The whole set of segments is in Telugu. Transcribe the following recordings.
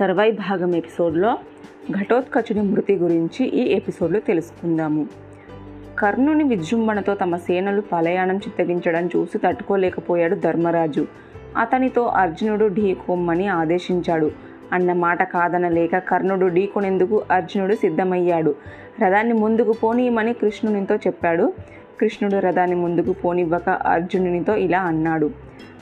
తర్వాయి భాగం ఎపిసోడ్లో ఘటోత్కచుని మృతి గురించి ఈ ఎపిసోడ్లో తెలుసుకుందాము. కర్ణుని విజృంభణతో తమ సేనలు పలయాణం చిత్తగించడం చూసి తట్టుకోలేకపోయాడు ధర్మరాజు. అతనితో అర్జునుడు ఢీకొమ్మని ఆదేశించాడు. అన్న మాట కాదనలేక కర్ణుడు ఢీకొనేందుకు అర్జునుడు సిద్ధమయ్యాడు. రథాన్ని ముందుకు పోనీయమని కృష్ణునితో చెప్పాడు. కృష్ణుడు రథాన్ని ముందుకు పోనివ్వక అర్జునునితో ఇలా అన్నాడు.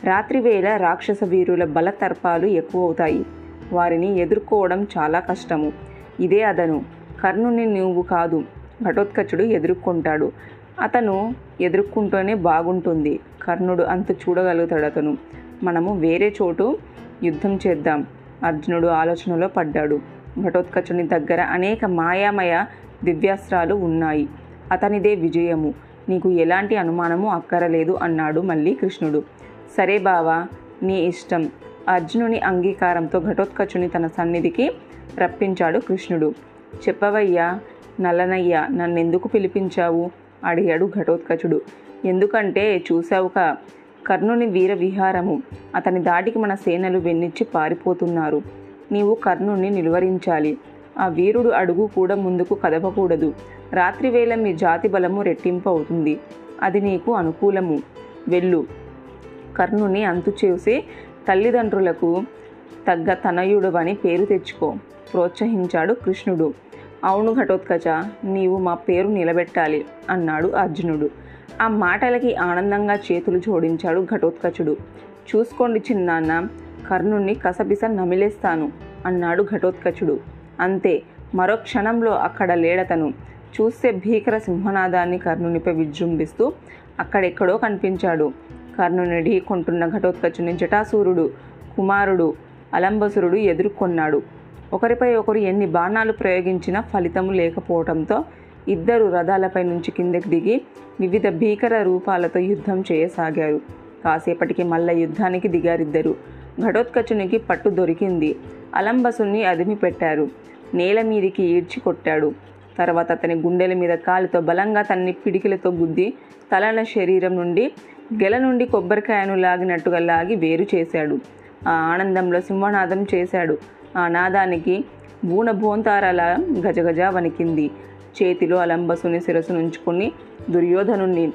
రాత్రివేళ రాక్షస వీరుల బలతర్పాలు ఎక్కువవుతాయి. వారిని ఎదుర్కోవడం చాలా కష్టము. ఇదే అదను. కర్ణుని నువ్వు కాదు ఘటోత్కచుడు ఎదుర్కొంటాడు. అతను ఎదుర్కొంటూనే బాగుంటుంది. కర్ణుడు అంత చూడగలుగుతాడు అతను. మనము వేరే చోటు యుద్ధం చేద్దాం. అర్జునుడు ఆలోచనలో పడ్డాడు. ఘటోత్కచుని దగ్గర అనేక మాయామయ దివ్యాస్త్రాలు ఉన్నాయి. అతనిదే విజయము. నీకు ఎలాంటి అనుమానము అక్కరలేదు అన్నాడు మళ్ళీ కృష్ణుడు. సరే బావా నీ ఇష్టం. అర్జునుని అంగీకారంతో ఘటోత్కచుని తన సన్నిధికి రప్పించాడు కృష్ణుడు. చెప్పవయ్యా నల్లనయ్య నన్నెందుకు పిలిపించావు? అడిగాడు ఘటోత్కచుడు. ఎందుకంటే చూసావుక కర్ణుని వీర విహారము అతని దాటికి మన సేనలు వెన్నిచ్చి పారిపోతున్నారు. నీవు కర్ణుణ్ణి నిలువరించాలి. ఆ వీరుడు అడుగు కూడా ముందుకు కదపకూడదు. రాత్రివేళ మీ జాతి బలము రెట్టింపు అవుతుంది అది నీకు అనుకూలము. వెళ్ళు. కర్ణుని అంతు చేసి తల్లిదండ్రులకు తగ్గ తనయుడవని పేరు తెచ్చుకో ప్రోత్సహించాడు కృష్ణుడు. అవును ఘటోత్కచ నీవు మా పేరు నిలబెట్టాలి అన్నాడు అర్జునుడు. ఆ మాటలకి ఆనందంగా చేతులు జోడించాడు ఘటోత్కచుడు. చూసుకోండి చిన్నాన్న కర్ణుణ్ణి కసపిస నమిలేస్తాను అన్నాడు ఘటోత్కచుడు. అంతే మరో క్షణంలో అక్కడ లేడతను. చూస్తే భీకర సింహనాదాన్ని కర్ణునిపై విజృంభిస్తూ అక్కడెక్కడో కనిపించాడు. కర్ణుని ఢీకొంటున్న ఘటోత్కచుని జటాసూరుడు కుమారుడు అలంబసురుడు ఎదుర్కొన్నాడు. ఒకరిపై ఒకరు ఎన్ని బాణాలు ప్రయోగించినా ఫలితము లేకపోవడంతో ఇద్దరు రథాలపై నుంచి కిందకి దిగి వివిధ భీకర రూపాలతో యుద్ధం చేయసాగారు. కాసేపటికి మల్ల యుద్ధానికి దిగారిద్దరు. ఘటోత్కచునికి పట్టు దొరికింది. అలంబసుని అదిమి పెట్టారు నేల మీదికి ఈడ్చి కొట్టాడు. తర్వాత అతని గుండెల మీద కాలుతో బలంగా తన్ని పిడికిలతో గుద్ది తలన శరీరం నుండి గెల నుండి కొబ్బరికాయను లాగినట్టుగా లాగి వేరు చేశాడు. ఆ ఆనందంలో సింహనాదం చేశాడు. ఆ నాదానికి బూన భోంతారాల గజగజ వణికింది. చేతిలో అలంబసుని శిరస్సు నుంచుకుని దుర్యోధనుణ్ణి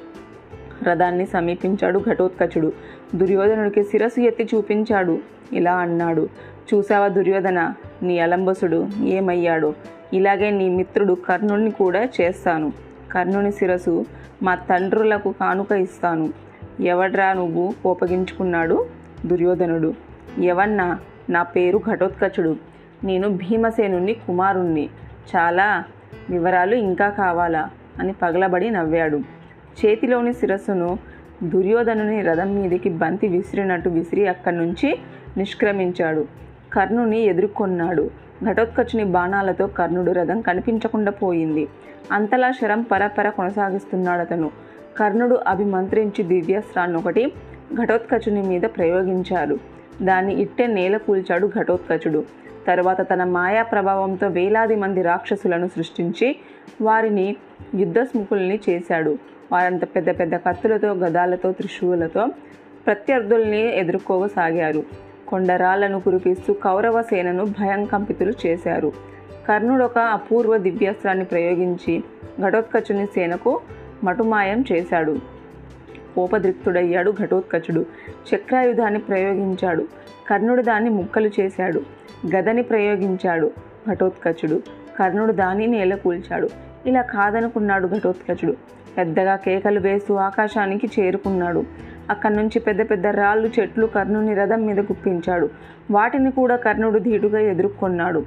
రథాన్ని సమీపించాడు ఘటోత్కచుడు. దుర్యోధనుడికి శిరస్సు ఎత్తి చూపించాడు. ఇలా అన్నాడు చూసావా దుర్యోధన నీ అలంబసుడు ఏమయ్యాడు? ఇలాగే నీ మిత్రుడు కర్ణుడిని కూడా చేస్తాను. కర్ణుని శిరస్సు మా తండ్రులకు కానుక ఇస్తాను. ఎవడ్రా నువ్వు కోపగించుకున్నాడు దుర్యోధనుడు. ఎవన్నా నా పేరు ఘటోత్కచుడు. నేను భీమసేనుని కుమారుణ్ణి. చాలా వివరాలు ఇంకా కావాలా అని పగలబడి నవ్వాడు. చేతిలోని శిరస్సును దుర్యోధనుని రథం మీదకి బంతి విసిరినట్టు విసిరి అక్కడి నుంచి నిష్క్రమించాడు. కర్ణుని ఎదుర్కొన్నాడు. ఘటోత్కచుని బాణాలతో కర్ణుడు రథం కనిపించకుండా పోయింది. అంతలా శరం పరపర కొనసాగిస్తున్నాడు అతను కర్ణుడు అభిమంత్రించి దివ్యాస్త్రాన్ని ఒకటి ఘటోత్కచుని మీద ప్రయోగించారు. దాన్ని ఇట్టే నేల కూల్చాడు ఘటోత్కచుడు. తరువాత తన మాయా ప్రభావంతో వేలాది మంది రాక్షసులను సృష్టించి వారిని యుద్ధస్ముఖుల్ని చేశాడు. వారంత పెద్ద పెద్ద కత్తులతో గదాలతో త్రిశూలతో ప్రత్యర్థుల్ని ఎదుర్కోసాగారు. కొండరాళ్ళను కురిపిస్తూ కౌరవ సేనను భయంకంపితులు చేశారు. కర్ణుడు ఒక అపూర్వ దివ్యాస్త్రాన్ని ప్రయోగించి ఘటోత్కచుని సేనకు మటుమాయం చేశాడు. కోపదృక్తుడయ్యాడు ఘటోత్కచుడు. చక్రాయుధాన్ని ప్రయోగించాడు. కర్ణుడు దాన్ని ముక్కలు చేశాడు. గదని ప్రయోగించాడు ఘటోత్కచుడు. కర్ణుడు దాన్ని నేలకూల్చాడు ఇలా కాదనుకున్నాడు ఘటోత్కచుడు. పెద్దగా కేకలు వేస్తూ ఆకాశానికి చేరుకున్నాడు. అక్కడి నుంచి పెద్ద పెద్ద రాళ్ళు చెట్లు కర్ణుని రథం మీద గుప్పించాడు. వాటిని కూడా కర్ణుడు ధీటుగా ఎదుర్కొన్నాడు.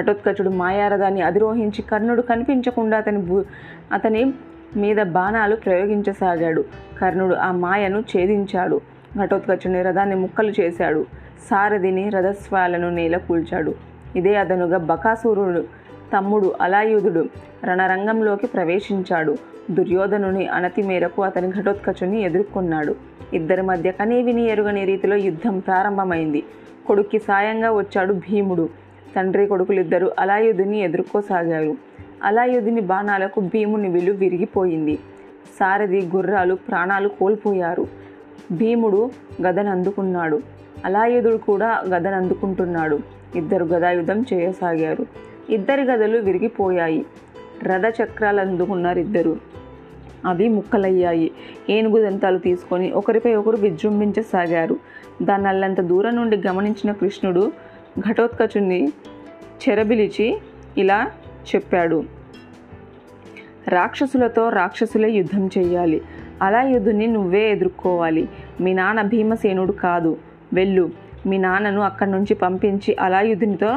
ఘటోత్కచుడు మాయారథాన్ని అధిరోహించి కర్ణుడు కనిపించకుండా అతని భూ అతని మీద బాణాలు ప్రయోగించసాగాడు. కర్ణుడు ఆ మాయను ఛేదించాడు. ఘటోత్కచుని రథాన్ని ముక్కలు చేశాడు. సారథిని రథస్వాలను నేల కూల్చాడు. ఇదే అదనుగా బకాసురుడు తమ్ముడు అలాయుధుడు రణరంగంలోకి ప్రవేశించాడు. దుర్యోధనుని అనతి మేరకు అతని ఘటోత్కచుని ఎదుర్కొన్నాడు. ఇద్దరి మధ్య కనీవిని ఎరుగని రీతిలో యుద్ధం ప్రారంభమైంది. కొడుక్కి సాయంగా వచ్చాడు భీముడు. తండ్రి కొడుకులిద్దరూ అలాయుధుని ఎదుర్కోసాగారు. అలాయుధుని బాణాలకు భీముని విలు విరిగిపోయింది. సారథి గుర్రాలు ప్రాణాలు కోల్పోయారు. భీముడు గదను అందుకున్నాడు అలాయుధుడు కూడా గదను అందుకుంటున్నాడు ఇద్దరు గదాయుధం చేయసాగారు. ఇద్దరి గదలు విరిగిపోయాయి. రథ చక్రాలు అందుకున్నారు ఇద్దరు అవి ముక్కలయ్యాయి. ఏనుగు దంతాలు తీసుకొని ఒకరిపై ఒకరు విజృంభించసాగారు. దాన్ని అల్లంత దూరం నుండి గమనించిన కృష్ణుడు ఘటోత్కచుని చెరబిలిచి ఇలా చెప్పాడు. రాక్షసులతో రాక్షసులే యుద్ధం చేయాలి అలా యుద్ధుని నువ్వే ఎదుర్కోవాలి. మీ నాన్న భీమసేనుడు కాదు. వెళ్ళు. మీ నాన్నను అక్కడి నుంచి పంపించి అలాయుధునితో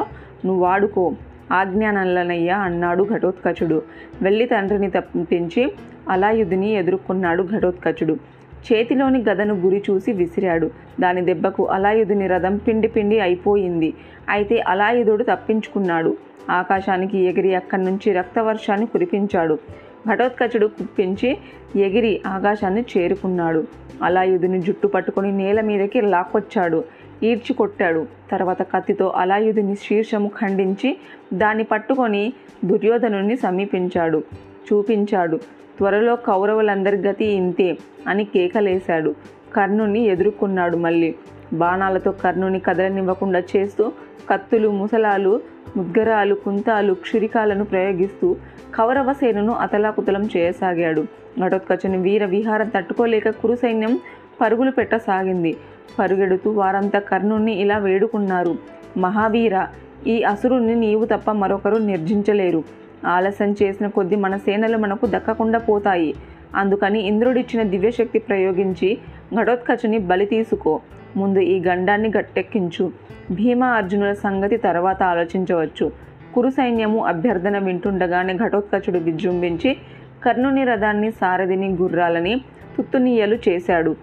నువ్వు వాడుకో ఆజ్ఞానల్లనయ్య అన్నాడు ఘటోత్కచుడు. వెళ్ళి తండ్రిని తప్పించి అలాయుధుని ఎదుర్కొన్నాడు ఘటోత్కచుడు. చేతిలోని గదను గురి చూసి విసిరాడు. దాని దెబ్బకు అలాయుధుని రథం పిండి పిండి అయిపోయింది. అయితే అలాయుధుడు తప్పించుకున్నాడు. ఆకాశానికి ఎగిరి అక్కడి నుంచి రక్తవర్షాన్ని కురిపించాడు. ఘటోత్కచుడు కుప్పించి ఎగిరి ఆకాశాన్ని చేరుకున్నాడు. అలాయుధుని జుట్టు పట్టుకొని నేల మీదకి లాక్కొచ్చాడు. ఈడ్చి కొట్టాడు. తర్వాత కత్తితో అలాయుధుని శీర్షము ఖండించి దాన్ని పట్టుకొని దుర్యోధనుని సమీపించాడు. చూపించాడు. త్వరలో కౌరవులందరి గతి ఇంతే అని కేకలేశాడు. కర్ణుని ఎదుర్కొన్నాడు మళ్ళీ. బాణాలతో కర్ణుని కదలనివ్వకుండా చేస్తూ కత్తులు ముసలాలు ముద్గరాలు కుంతాలు క్షురికాలను ప్రయోగిస్తూ కౌరవ సేనను అతలాకుతలం చేయసాగాడు. ఘటోత్కచుని వీర విహారం తట్టుకోలేక కురు సైన్యం పరుగులు పెట్టసాగింది. పరుగెడుతూ వారంతా కర్ణుణ్ణి ఇలా వేడుకున్నారు. మహావీర ఈ అసురుణ్ణి నీవు తప్ప మరొకరు నిర్జించలేరు. ఆలస్యం చేసిన కొద్దీ మన సేనలు మనకు దక్కకుండా పోతాయి. అందుకని ఇంద్రుడిచ్చిన దివ్యశక్తి ప్రయోగించి ఘటోత్కచుని బలి తీసుకో. ముందు ఈ గండాన్ని గట్టెక్కించు. భీమ అర్జునుల సంగతి తర్వాత ఆలోచించవచ్చు. కురు సైన్యము అభ్యర్థన వింటుండగానే ఘటోత్కచుడు విజృంభించి కర్ణుని రథాన్ని సారథిని గుర్రాలని తుత్తునీయలు చేశాడు.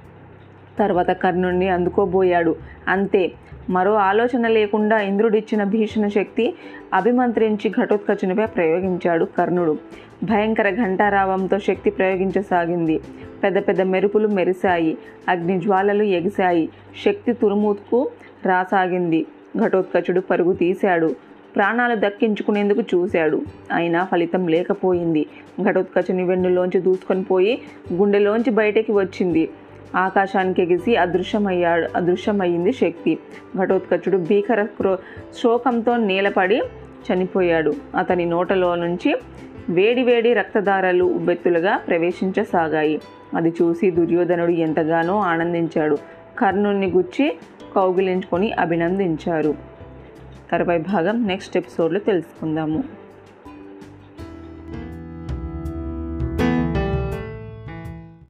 తర్వాత కర్ణుణ్ణి అందుకోబోయాడు. అంతే. మరో ఆలోచన లేకుండా ఇంద్రుడిచ్చిన భీషణ శక్తి అభిమంత్రించి ఘటోత్కచునిపై ప్రయోగించాడు కర్ణుడు. భయంకర ఘంటారావంతో శక్తి ప్రయోగించసాగింది. పెద్ద పెద్ద మెరుపులు మెరిశాయి. అగ్ని జ్వాలలు ఎగిశాయి. శక్తి తురుముకు రాసాగింది. ఘటోత్కచుడు పరుగు తీశాడు. ప్రాణాలు దక్కించుకునేందుకు చూశాడు. అయినా ఫలితం లేకపోయింది. ఘటోత్కచుని వెన్నులోంచి దూసుకొని పోయి గుండెలోంచి బయటికి వచ్చింది. ఆకాశానికి ఎగిసి అదృశ్యమయ్యాడు అదృశ్యమయ్యింది శక్తి. ఘటోత్కచుడు భీకర క్రో శోకంతో నేలపడి చనిపోయాడు. అతని నోటలో నుంచి వేడివేడి రక్తధారలు ఉబ్బెత్తులుగా ప్రవేశించసాగాయి. అది చూసి దుర్యోధనుడు ఎంతగానో ఆనందించాడు. కర్ణుణ్ణి గుచ్చి కౌగిలించుకొని అభినందించారు. తర్వాయి భాగం నెక్స్ట్ ఎపిసోడ్లో తెలుసుకుందాము.